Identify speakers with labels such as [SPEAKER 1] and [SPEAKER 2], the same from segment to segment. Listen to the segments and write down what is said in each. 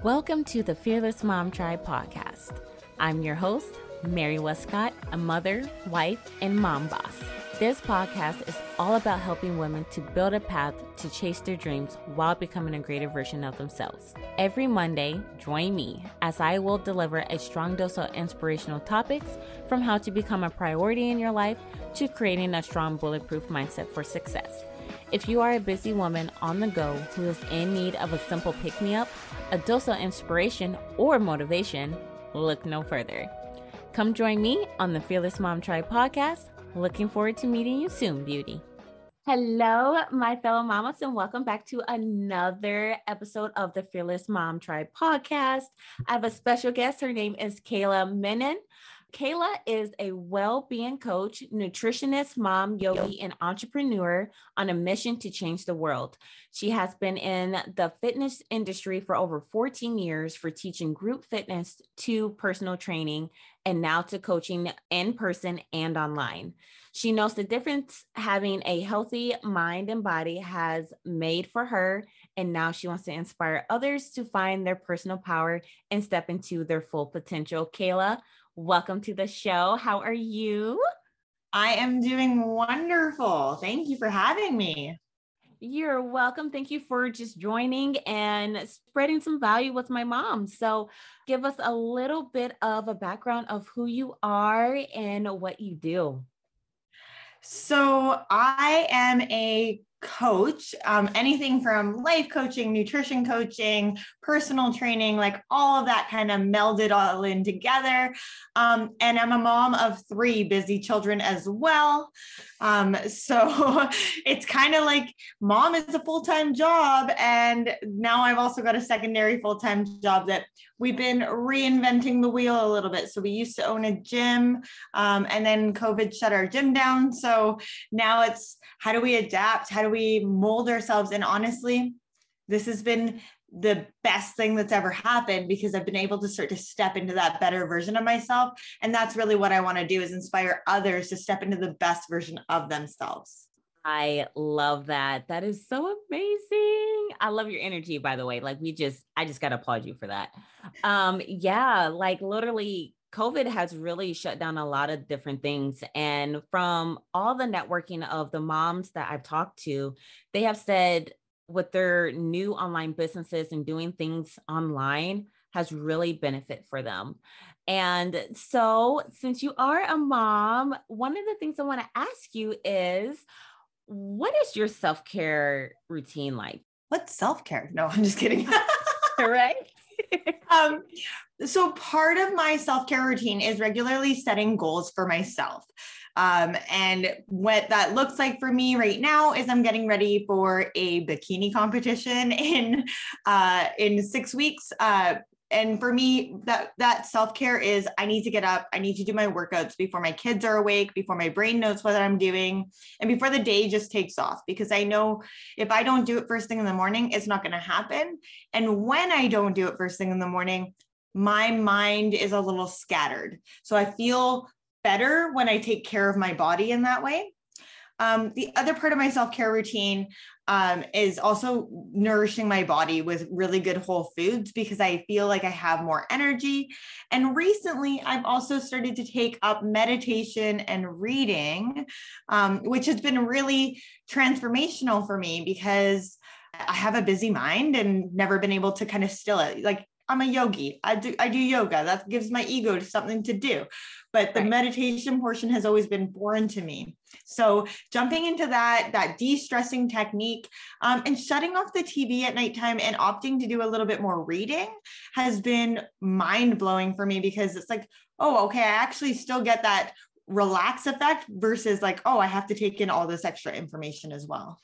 [SPEAKER 1] Welcome to the Fearless Mom Tribe podcast. I'm your host, Mary Westcott, a mother, wife, and mom boss. This podcast is all about helping women to build a path to chase their dreams while becoming a greater version of themselves. Every Monday, join me as I will deliver a strong dose of inspirational topics from how to become a priority in your life to creating a strong bulletproof mindset for success. If you are a busy woman on the go who is in need of a simple pick me up, a dose of inspiration, or motivation, look no further. Come join me on the Fearless Mom Tribe podcast. Looking forward to meeting you soon, beauty. Hello, my fellow mamas, and welcome back to another episode of the Fearless Mom Tribe podcast. I have a special guest. Her name is Kaila Minion. Kaila is a well being coach, nutritionist, mom, yogi, and entrepreneur on a mission to change the world. She has been in the fitness industry for over 14 years for teaching group fitness to personal training and now to coaching in person and online. She knows the difference having a healthy mind and body has made for her. And now she wants to inspire others to find their personal power and step into their full potential. Kaila, Welcome to the show. How are you?
[SPEAKER 2] I am doing wonderful. Thank you for having me.
[SPEAKER 1] You're welcome. Thank you for just joining and spreading some value with my mom. So, give us a little bit of a background of who you are and what you do.
[SPEAKER 2] So, I am a coach, um, anything from life coaching, nutrition coaching, personal training, like all of that kind of melded all in together. Um, and I'm a mom of three busy children as well. Um, so it's kind of like mom is a full time job. And now I've also got a secondary full time job that we've been reinventing the wheel a little bit. So we used to own a gym um, and then COVID shut our gym down. So now it's how do we adapt? How do we mold ourselves? And honestly, this has been the best thing that's ever happened because I've been able to start to step into that better version of myself. And that's really what I want to do is inspire others to step into the best version of themselves.
[SPEAKER 1] I love that. That is so amazing. I love your energy, by the way. Like we just, I just got to applaud you for that. Um, yeah, like literally COVID has really shut down a lot of different things. And from all the networking of the moms that I've talked to, they have said with their new online businesses and doing things online has really benefit for them. And so since you are a mom, one of the things I want to ask you is what is your self-care routine like?
[SPEAKER 2] What's self-care? No, I'm just kidding.
[SPEAKER 1] right?
[SPEAKER 2] um, so part of my self-care routine is regularly setting goals for myself. Um, and what that looks like for me right now is I'm getting ready for a bikini competition in uh, in six weeks. Uh, and for me that that self-care is i need to get up i need to do my workouts before my kids are awake before my brain knows what i'm doing and before the day just takes off because i know if i don't do it first thing in the morning it's not going to happen and when i don't do it first thing in the morning my mind is a little scattered so i feel better when I take care of my body in that way. Um, the other part of my self care routine um, is also nourishing my body with really good whole foods because I feel like I have more energy. And recently, I've also started to take up meditation and reading, um, which has been really transformational for me because I have a busy mind and never been able to kind of still it. Like I'm a yogi. I do I do yoga. That gives my ego something to do. But the right. meditation portion has always been foreign to me. So jumping into that that de-stressing technique um, and shutting off the TV at nighttime and opting to do a little bit more reading has been mind blowing for me because it's like, oh, okay, I actually still get that relax effect versus like, oh, I have to take in all this extra information as well.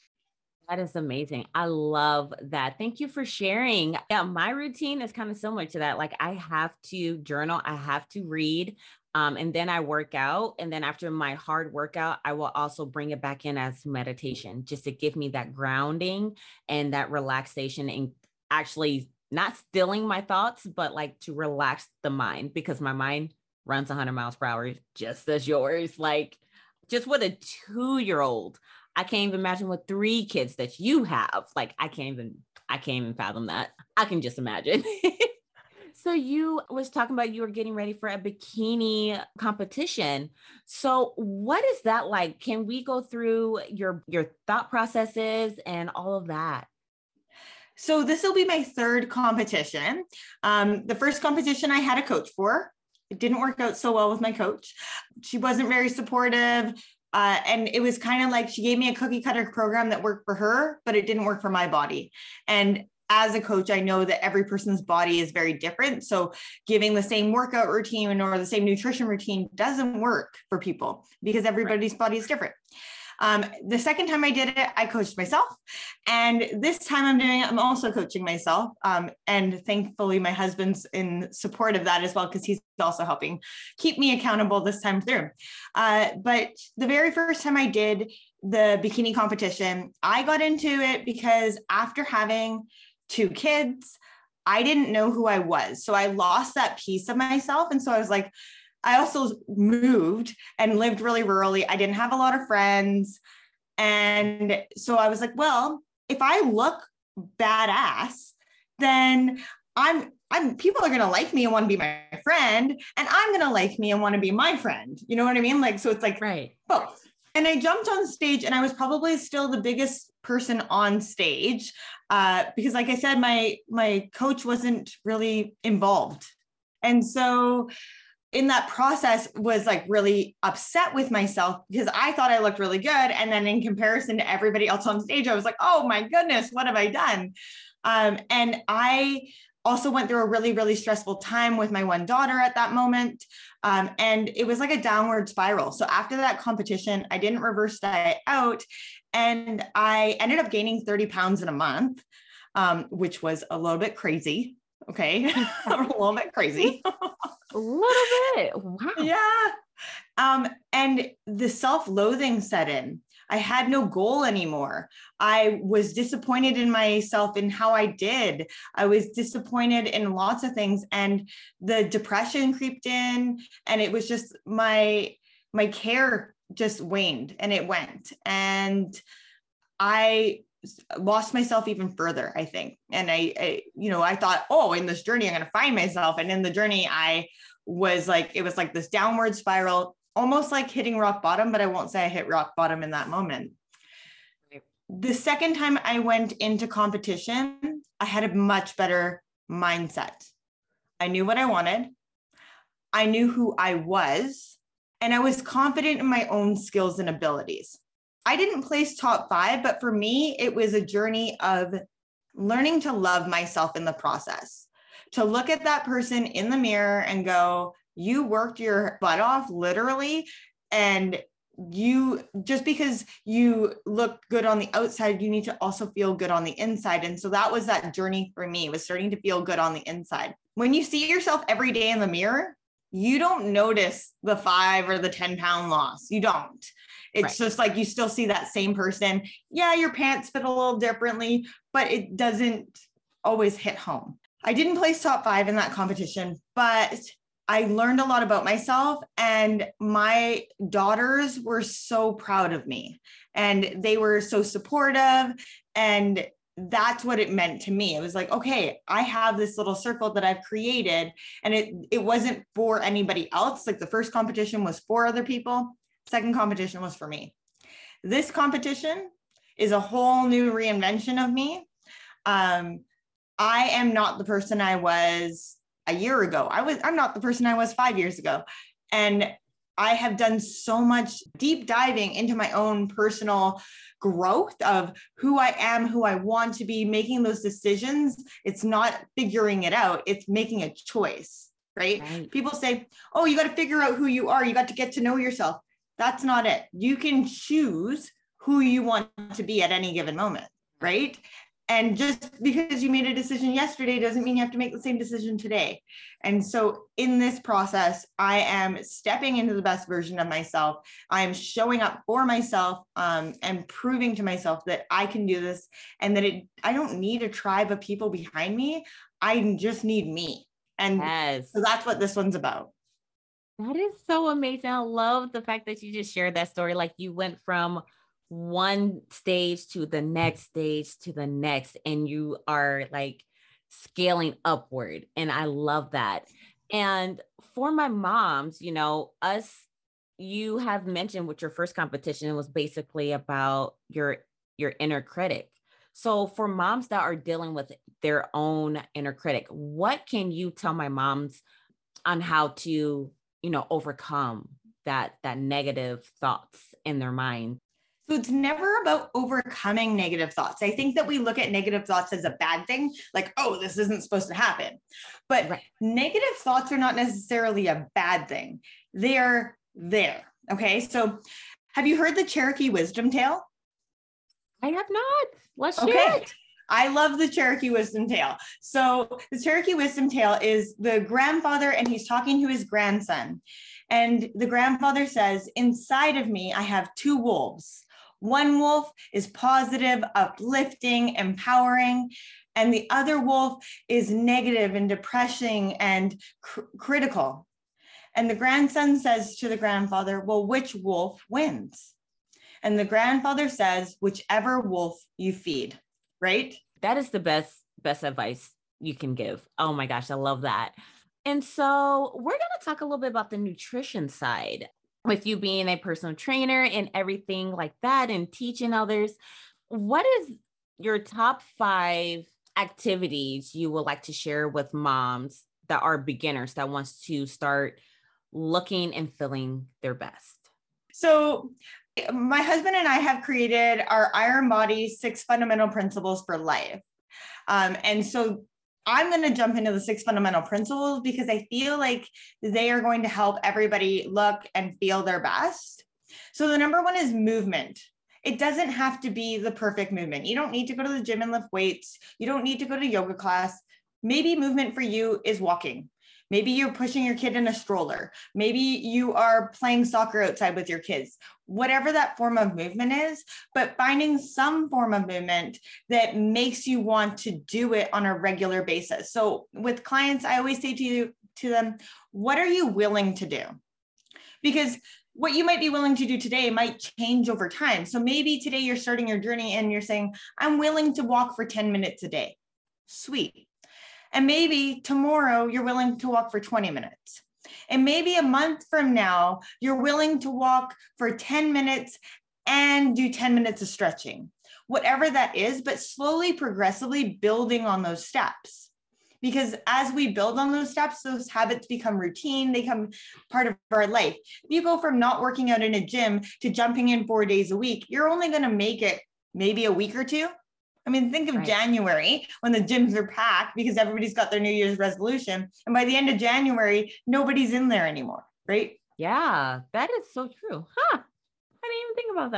[SPEAKER 1] That is amazing. I love that. Thank you for sharing. Yeah, my routine is kind of similar to that. Like I have to journal, I have to read, um, and then I work out. And then after my hard workout, I will also bring it back in as meditation just to give me that grounding and that relaxation and actually not stilling my thoughts, but like to relax the mind because my mind runs 100 miles per hour just as yours. Like just with a two year old, I can't even imagine what three kids that you have. Like, I can't even I can't even fathom that. I can just imagine. so you was talking about you were getting ready for a bikini competition. So what is that like? Can we go through your your thought processes and all of that?
[SPEAKER 2] So this will be my third competition. Um, the first competition I had a coach for. It didn't work out so well with my coach. She wasn't very supportive. Uh, and it was kind of like she gave me a cookie cutter program that worked for her, but it didn't work for my body. And as a coach, I know that every person's body is very different. So giving the same workout routine or the same nutrition routine doesn't work for people because everybody's right. body is different. Um, the second time I did it, I coached myself. And this time I'm doing it, I'm also coaching myself. Um, and thankfully, my husband's in support of that as well, because he's also helping keep me accountable this time through. Uh, but the very first time I did the bikini competition, I got into it because after having two kids, I didn't know who I was. So I lost that piece of myself. And so I was like, I also moved and lived really rurally. I didn't have a lot of friends. And so I was like, well, if I look badass, then I'm I'm people are gonna like me and want to be my friend, and I'm gonna like me and want to be my friend. You know what I mean? Like, so it's like
[SPEAKER 1] right.
[SPEAKER 2] both. And I jumped on stage, and I was probably still the biggest person on stage uh, because, like I said, my my coach wasn't really involved, and so in that process was like really upset with myself because I thought I looked really good. And then in comparison to everybody else on stage, I was like, oh my goodness, what have I done? Um, and I also went through a really, really stressful time with my one daughter at that moment. Um, and it was like a downward spiral. So after that competition, I didn't reverse diet out. And I ended up gaining 30 pounds in a month, um, which was a little bit crazy. Okay. a little bit crazy.
[SPEAKER 1] a little bit. Wow.
[SPEAKER 2] Yeah. Um, and the self-loathing set in. I had no goal anymore. I was disappointed in myself in how I did. I was disappointed in lots of things and the depression creeped in and it was just my my care just waned and it went and I lost myself even further i think. And I, I, you know i thought oh in this journey i'm going to find myself. And in the journey i was like it was like this downward spiral almost like hitting rock bottom but i won't say i hit rock bottom in that moment. The second time i went into competition i had a much better mindset. I knew what i wanted. I knew who i was and i was confident in my own skills and abilities I didn't place top five, but for me, it was a journey of learning to love myself in the process, to look at that person in the mirror and go, you worked your butt off literally. And you just because you look good on the outside you need to also feel good on the inside. And so that was that journey for me was starting to feel good on the inside. When you see yourself every day in the mirror you don't notice the five or the 10 pound loss. You don't it's right. just like you still see that same person. Yeah, your pants fit a little differently, but it doesn't always hit home. I didn't place top five in that competition, but I learned a lot about myself, and my daughters were so proud of me and they were so supportive. And that's what it meant to me. It was like, okay, I have this little circle that I've created, and it it wasn't for anybody else. Like the first competition was for other people. Second competition was for me. This competition is a whole new reinvention of me. Um, I am not the person I was a year ago. I was I'm not the person I was 5 years ago. And I have done so much deep diving into my own personal growth of who I am, who I want to be, making those decisions. It's not figuring it out, it's making a choice, right? right. People say, Oh, you got to figure out who you are. You got to get to know yourself. That's not it. You can choose who you want to be at any given moment, right? And just because you made a decision yesterday doesn't mean you have to make the same decision today. And so, in this process, I am stepping into the best version of myself. I am showing up for myself um, and proving to myself that I can do this and that it, I don't need a tribe of people behind me. I just need me. And yes. so that's what this one's about.
[SPEAKER 1] That is so amazing. I love the fact that you just shared that story. Like you went from one stage to the next stage to the next, and you are like scaling upward. And I love that. And for my moms, you know, us, you have mentioned with your first competition was basically about your your inner critic. So for moms that are dealing with their own inner critic, what can you tell my moms on how to, you know, overcome that that negative thoughts in their mind?
[SPEAKER 2] So it's never about overcoming negative thoughts. I think that we look at negative thoughts as a bad thing, like, oh, this isn't supposed to happen. But right. negative thoughts are not necessarily a bad thing, they're there. Okay. So have you heard the Cherokee wisdom tale?
[SPEAKER 1] I have not. Let's okay. hear it.
[SPEAKER 2] I love the Cherokee wisdom tale. So the Cherokee wisdom tale is the grandfather and he's talking to his grandson. And the grandfather says, Inside of me, I have two wolves. One wolf is positive, uplifting, empowering, and the other wolf is negative and depressing and cr- critical. And the grandson says to the grandfather, Well, which wolf wins? And the grandfather says, Whichever wolf you feed, right?
[SPEAKER 1] That is the best, best advice you can give. Oh my gosh, I love that. And so we're going to talk a little bit about the nutrition side with you being a personal trainer and everything like that and teaching others. What is your top five activities you would like to share with moms that are beginners that wants to start looking and feeling their best?
[SPEAKER 2] So my husband and I have created our Iron Body six fundamental principles for life. Um, and so I'm going to jump into the six fundamental principles because I feel like they are going to help everybody look and feel their best. So, the number one is movement. It doesn't have to be the perfect movement. You don't need to go to the gym and lift weights. You don't need to go to yoga class. Maybe movement for you is walking. Maybe you're pushing your kid in a stroller. Maybe you are playing soccer outside with your kids, whatever that form of movement is, but finding some form of movement that makes you want to do it on a regular basis. So with clients, I always say to you, to them, what are you willing to do? Because what you might be willing to do today might change over time. So maybe today you're starting your journey and you're saying, I'm willing to walk for 10 minutes a day. Sweet. And maybe tomorrow you're willing to walk for 20 minutes. And maybe a month from now, you're willing to walk for 10 minutes and do 10 minutes of stretching, whatever that is, but slowly, progressively building on those steps. Because as we build on those steps, those habits become routine, they become part of our life. If you go from not working out in a gym to jumping in four days a week, you're only going to make it maybe a week or two I mean, think of right. January when the gyms are packed because everybody's got their New Year's resolution. And by the end of January, nobody's in there anymore, right?
[SPEAKER 1] Yeah, that is so true. Huh. I didn't even think about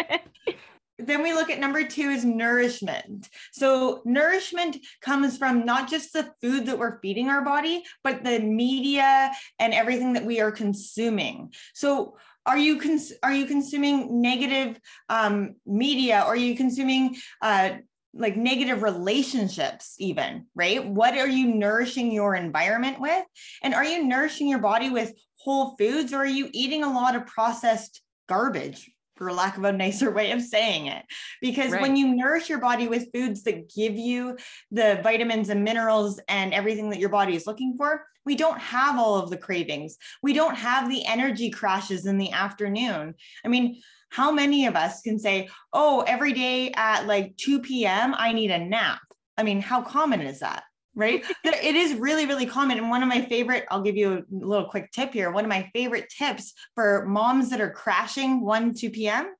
[SPEAKER 1] that.
[SPEAKER 2] then we look at number two is nourishment. So nourishment comes from not just the food that we're feeding our body, but the media and everything that we are consuming. So are you cons- are you consuming negative um, media? Are you consuming uh, like negative relationships even right? What are you nourishing your environment with? And are you nourishing your body with whole foods or are you eating a lot of processed garbage for lack of a nicer way of saying it. Because right. when you nourish your body with foods that give you the vitamins and minerals and everything that your body is looking for, we don't have all of the cravings. We don't have the energy crashes in the afternoon. I mean, how many of us can say, oh, every day at like 2 p.m., I need a nap? I mean, how common is that? Right? it is really, really common. And one of my favorite, I'll give you a little quick tip here. One of my favorite tips for moms that are crashing 1, 2 p.m.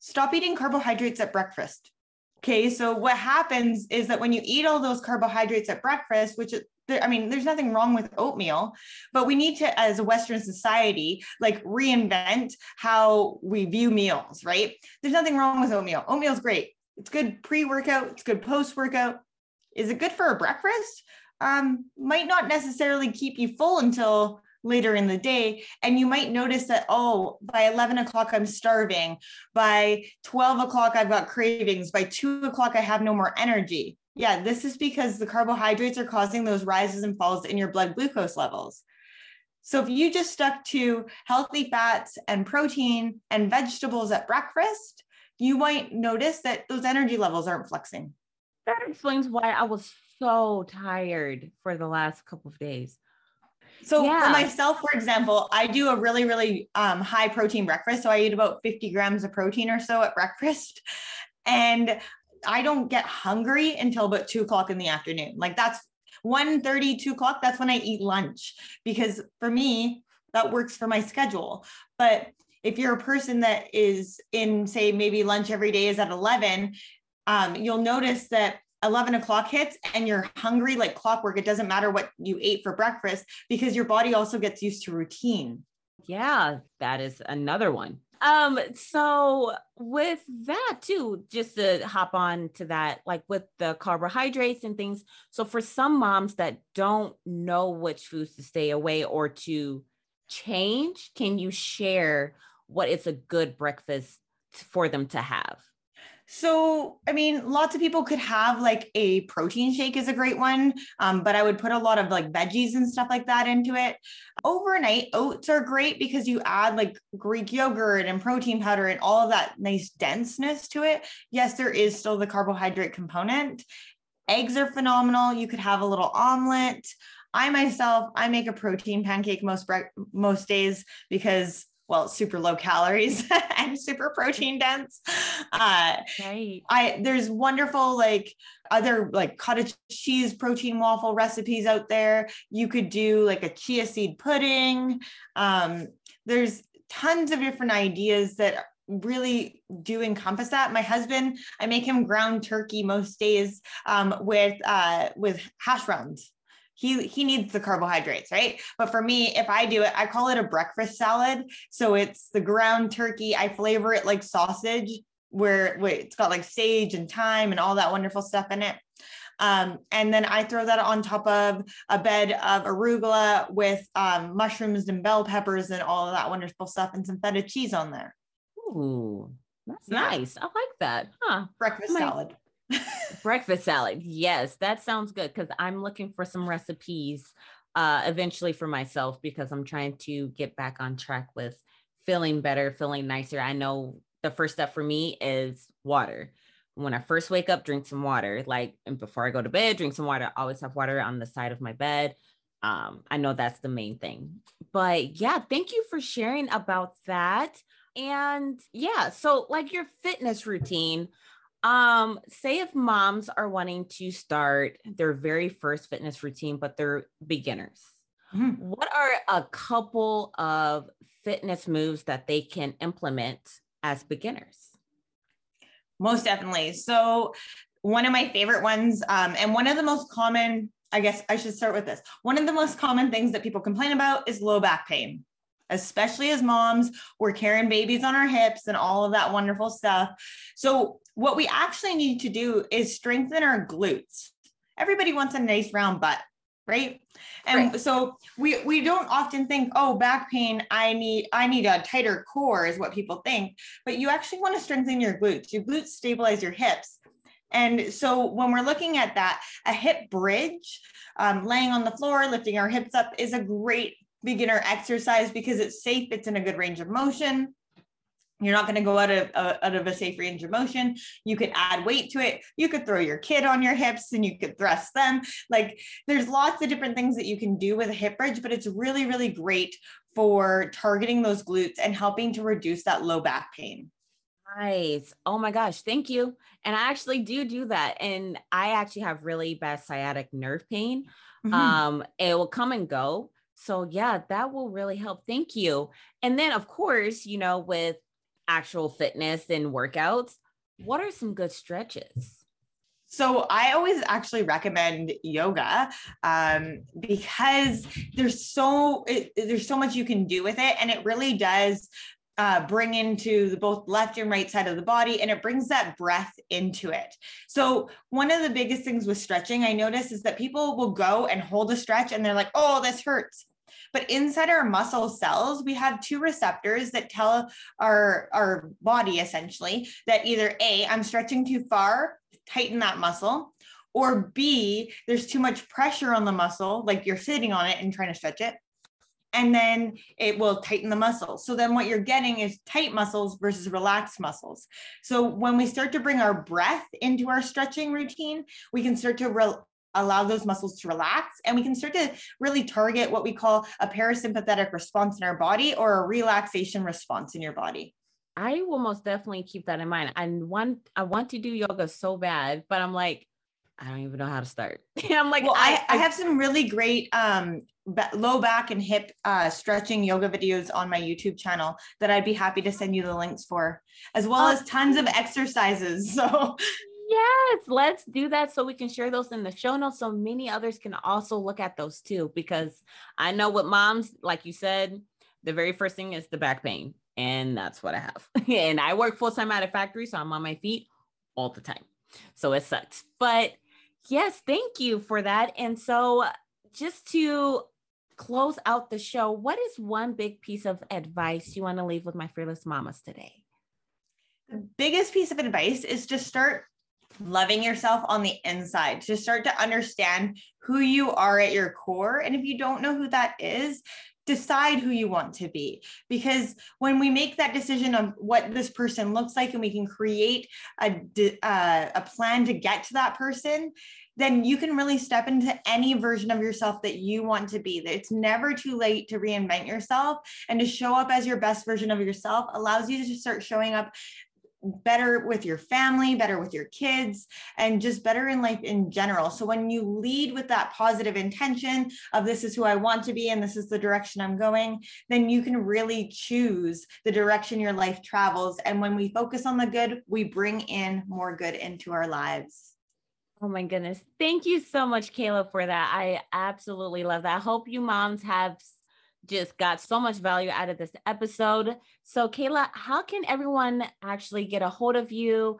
[SPEAKER 2] Stop eating carbohydrates at breakfast. Okay, so what happens is that when you eat all those carbohydrates at breakfast, which I mean, there's nothing wrong with oatmeal, but we need to, as a Western society, like reinvent how we view meals, right? There's nothing wrong with oatmeal. Oatmeal's great. It's good pre workout, it's good post workout. Is it good for a breakfast? Um, might not necessarily keep you full until later in the day. And you might notice that, oh, by 11 o'clock, I'm starving. By 12 o'clock, I've got cravings. By two o'clock, I have no more energy. Yeah, this is because the carbohydrates are causing those rises and falls in your blood glucose levels. So if you just stuck to healthy fats and protein and vegetables at breakfast, you might notice that those energy levels aren't flexing.
[SPEAKER 1] That explains why I was so tired for the last couple of days.
[SPEAKER 2] So yeah. for myself, for example, I do a really, really um, high protein breakfast. So I eat about 50 grams of protein or so at breakfast. And I don't get hungry until about two o'clock in the afternoon. Like that's 1 30, 2 o'clock. That's when I eat lunch because for me, that works for my schedule. But if you're a person that is in, say, maybe lunch every day is at 11, um, you'll notice that 11 o'clock hits and you're hungry like clockwork. It doesn't matter what you ate for breakfast because your body also gets used to routine.
[SPEAKER 1] Yeah, that is another one. Um, so with that too, just to hop on to that, like with the carbohydrates and things. So for some moms that don't know which foods to stay away or to change, can you share what is a good breakfast for them to have?
[SPEAKER 2] So, I mean, lots of people could have like a protein shake is a great one, um, but I would put a lot of like veggies and stuff like that into it. Overnight oats are great because you add like Greek yogurt and protein powder and all of that nice denseness to it. Yes, there is still the carbohydrate component. Eggs are phenomenal. You could have a little omelet. I myself, I make a protein pancake most most days because well, super low calories and super protein dense. Uh, right. I there's wonderful like other like cottage cheese protein waffle recipes out there. You could do like a chia seed pudding. Um, there's tons of different ideas that really do encompass that. My husband, I make him ground turkey most days um, with uh, with hash browns he he needs the carbohydrates right but for me if i do it i call it a breakfast salad so it's the ground turkey i flavor it like sausage where wait, it's got like sage and thyme and all that wonderful stuff in it um, and then I throw that on top of a bed of arugula with um, mushrooms and bell peppers and all of that wonderful stuff and some feta cheese on there.
[SPEAKER 1] Ooh, that's yeah. nice. I like that. Huh?
[SPEAKER 2] Breakfast salad.
[SPEAKER 1] Breakfast salad. Yes, that sounds good because I'm looking for some recipes uh, eventually for myself because I'm trying to get back on track with feeling better, feeling nicer. I know the first step for me is water. When I first wake up, drink some water. Like, and before I go to bed, drink some water. I always have water on the side of my bed. Um, I know that's the main thing. But yeah, thank you for sharing about that. And yeah, so like your fitness routine, um, say if moms are wanting to start their very first fitness routine, but they're beginners, mm-hmm. what are a couple of fitness moves that they can implement as beginners?
[SPEAKER 2] Most definitely. So, one of my favorite ones, um, and one of the most common, I guess I should start with this. One of the most common things that people complain about is low back pain especially as moms, we're carrying babies on our hips and all of that wonderful stuff. So, what we actually need to do is strengthen our glutes. Everybody wants a nice round butt, right? And right. so we we don't often think, oh, back pain, I need I need a tighter core is what people think, but you actually want to strengthen your glutes. Your glutes stabilize your hips. And so when we're looking at that, a hip bridge, um, laying on the floor, lifting our hips up is a great beginner exercise because it's safe, it's in a good range of motion. You're not going to go out of uh, out of a safe range of motion. You could add weight to it. You could throw your kid on your hips and you could thrust them. Like there's lots of different things that you can do with a hip bridge, but it's really really great for targeting those glutes and helping to reduce that low back pain.
[SPEAKER 1] Nice. Oh my gosh. Thank you. And I actually do do that. And I actually have really bad sciatic nerve pain. Mm-hmm. Um, it will come and go. So, yeah, that will really help. Thank you. And then, of course, you know, with actual fitness and workouts, what are some good stretches?
[SPEAKER 2] So I always actually recommend yoga um, because there's so it, there's so much you can do with it, and it really does uh, bring into the both left and right side of the body and it brings that breath into it. So, one of the biggest things with stretching I notice is that people will go and hold a stretch and they're like, oh, this hurts. But inside our muscle cells, we have two receptors that tell our, our body essentially that either A, I'm stretching too far, tighten that muscle, or B, there's too much pressure on the muscle, like you're sitting on it and trying to stretch it. and then it will tighten the muscles. So then what you're getting is tight muscles versus relaxed muscles. So when we start to bring our breath into our stretching routine, we can start to re- allow those muscles to relax and we can start to really target what we call a parasympathetic response in our body or a relaxation response in your body.
[SPEAKER 1] I will most definitely keep that in mind. I want I want to do yoga so bad, but I'm like, I don't even know how to start. I'm like,
[SPEAKER 2] well, I, I, I have some really great um, low back and hip uh, stretching yoga videos on my YouTube channel that I'd be happy to send you the links for, as well oh, as tons of exercises. So
[SPEAKER 1] yes, let's do that so we can share those in the show notes so many others can also look at those too. Because I know what moms, like you said, the very first thing is the back pain. And that's what I have. and I work full time at a factory, so I'm on my feet all the time. So it sucks. But yes, thank you for that. And so just to close out the show, what is one big piece of advice you want to leave with my fearless mamas today?
[SPEAKER 2] The biggest piece of advice is to start loving yourself on the inside, to start to understand who you are at your core. And if you don't know who that is, decide who you want to be because when we make that decision of what this person looks like and we can create a, uh, a plan to get to that person then you can really step into any version of yourself that you want to be. It's never too late to reinvent yourself and to show up as your best version of yourself allows you to start showing up better with your family, better with your kids, and just better in life in general. So when you lead with that positive intention of this is who I want to be and this is the direction I'm going, then you can really choose the direction your life travels. And when we focus on the good, we bring in more good into our lives.
[SPEAKER 1] Oh my goodness. Thank you so much, Kaila, for that. I absolutely love that. I hope you moms have just got so much value out of this episode. So, Kaila, how can everyone actually get a hold of you?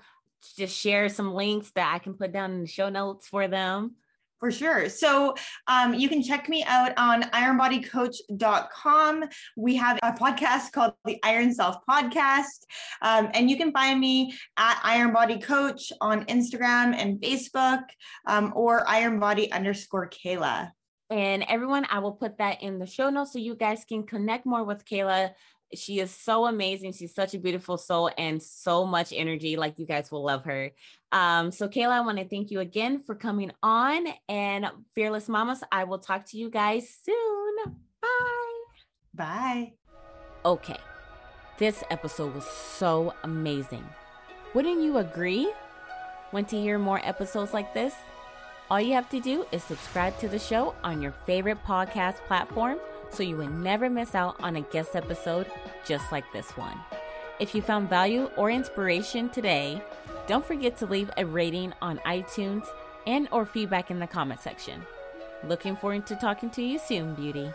[SPEAKER 1] Just share some links that I can put down in the show notes for them.
[SPEAKER 2] For sure. So um, you can check me out on ironbodycoach.com. We have a podcast called the Iron Self Podcast. Um, and you can find me at Iron Body Coach on Instagram and Facebook um, or ironbody underscore Kaila.
[SPEAKER 1] And everyone, I will put that in the show notes so you guys can connect more with Kaila. She is so amazing. She's such a beautiful soul and so much energy. Like you guys will love her. Um, so, Kaila, I want to thank you again for coming on. And Fearless Mamas, I will talk to you guys soon. Bye.
[SPEAKER 2] Bye.
[SPEAKER 1] Okay. This episode was so amazing. Wouldn't you agree? Want to hear more episodes like this? All you have to do is subscribe to the show on your favorite podcast platform so you will never miss out on a guest episode just like this one. If you found value or inspiration today, don't forget to leave a rating on iTunes and or feedback in the comment section. Looking forward to talking to you soon, beauty.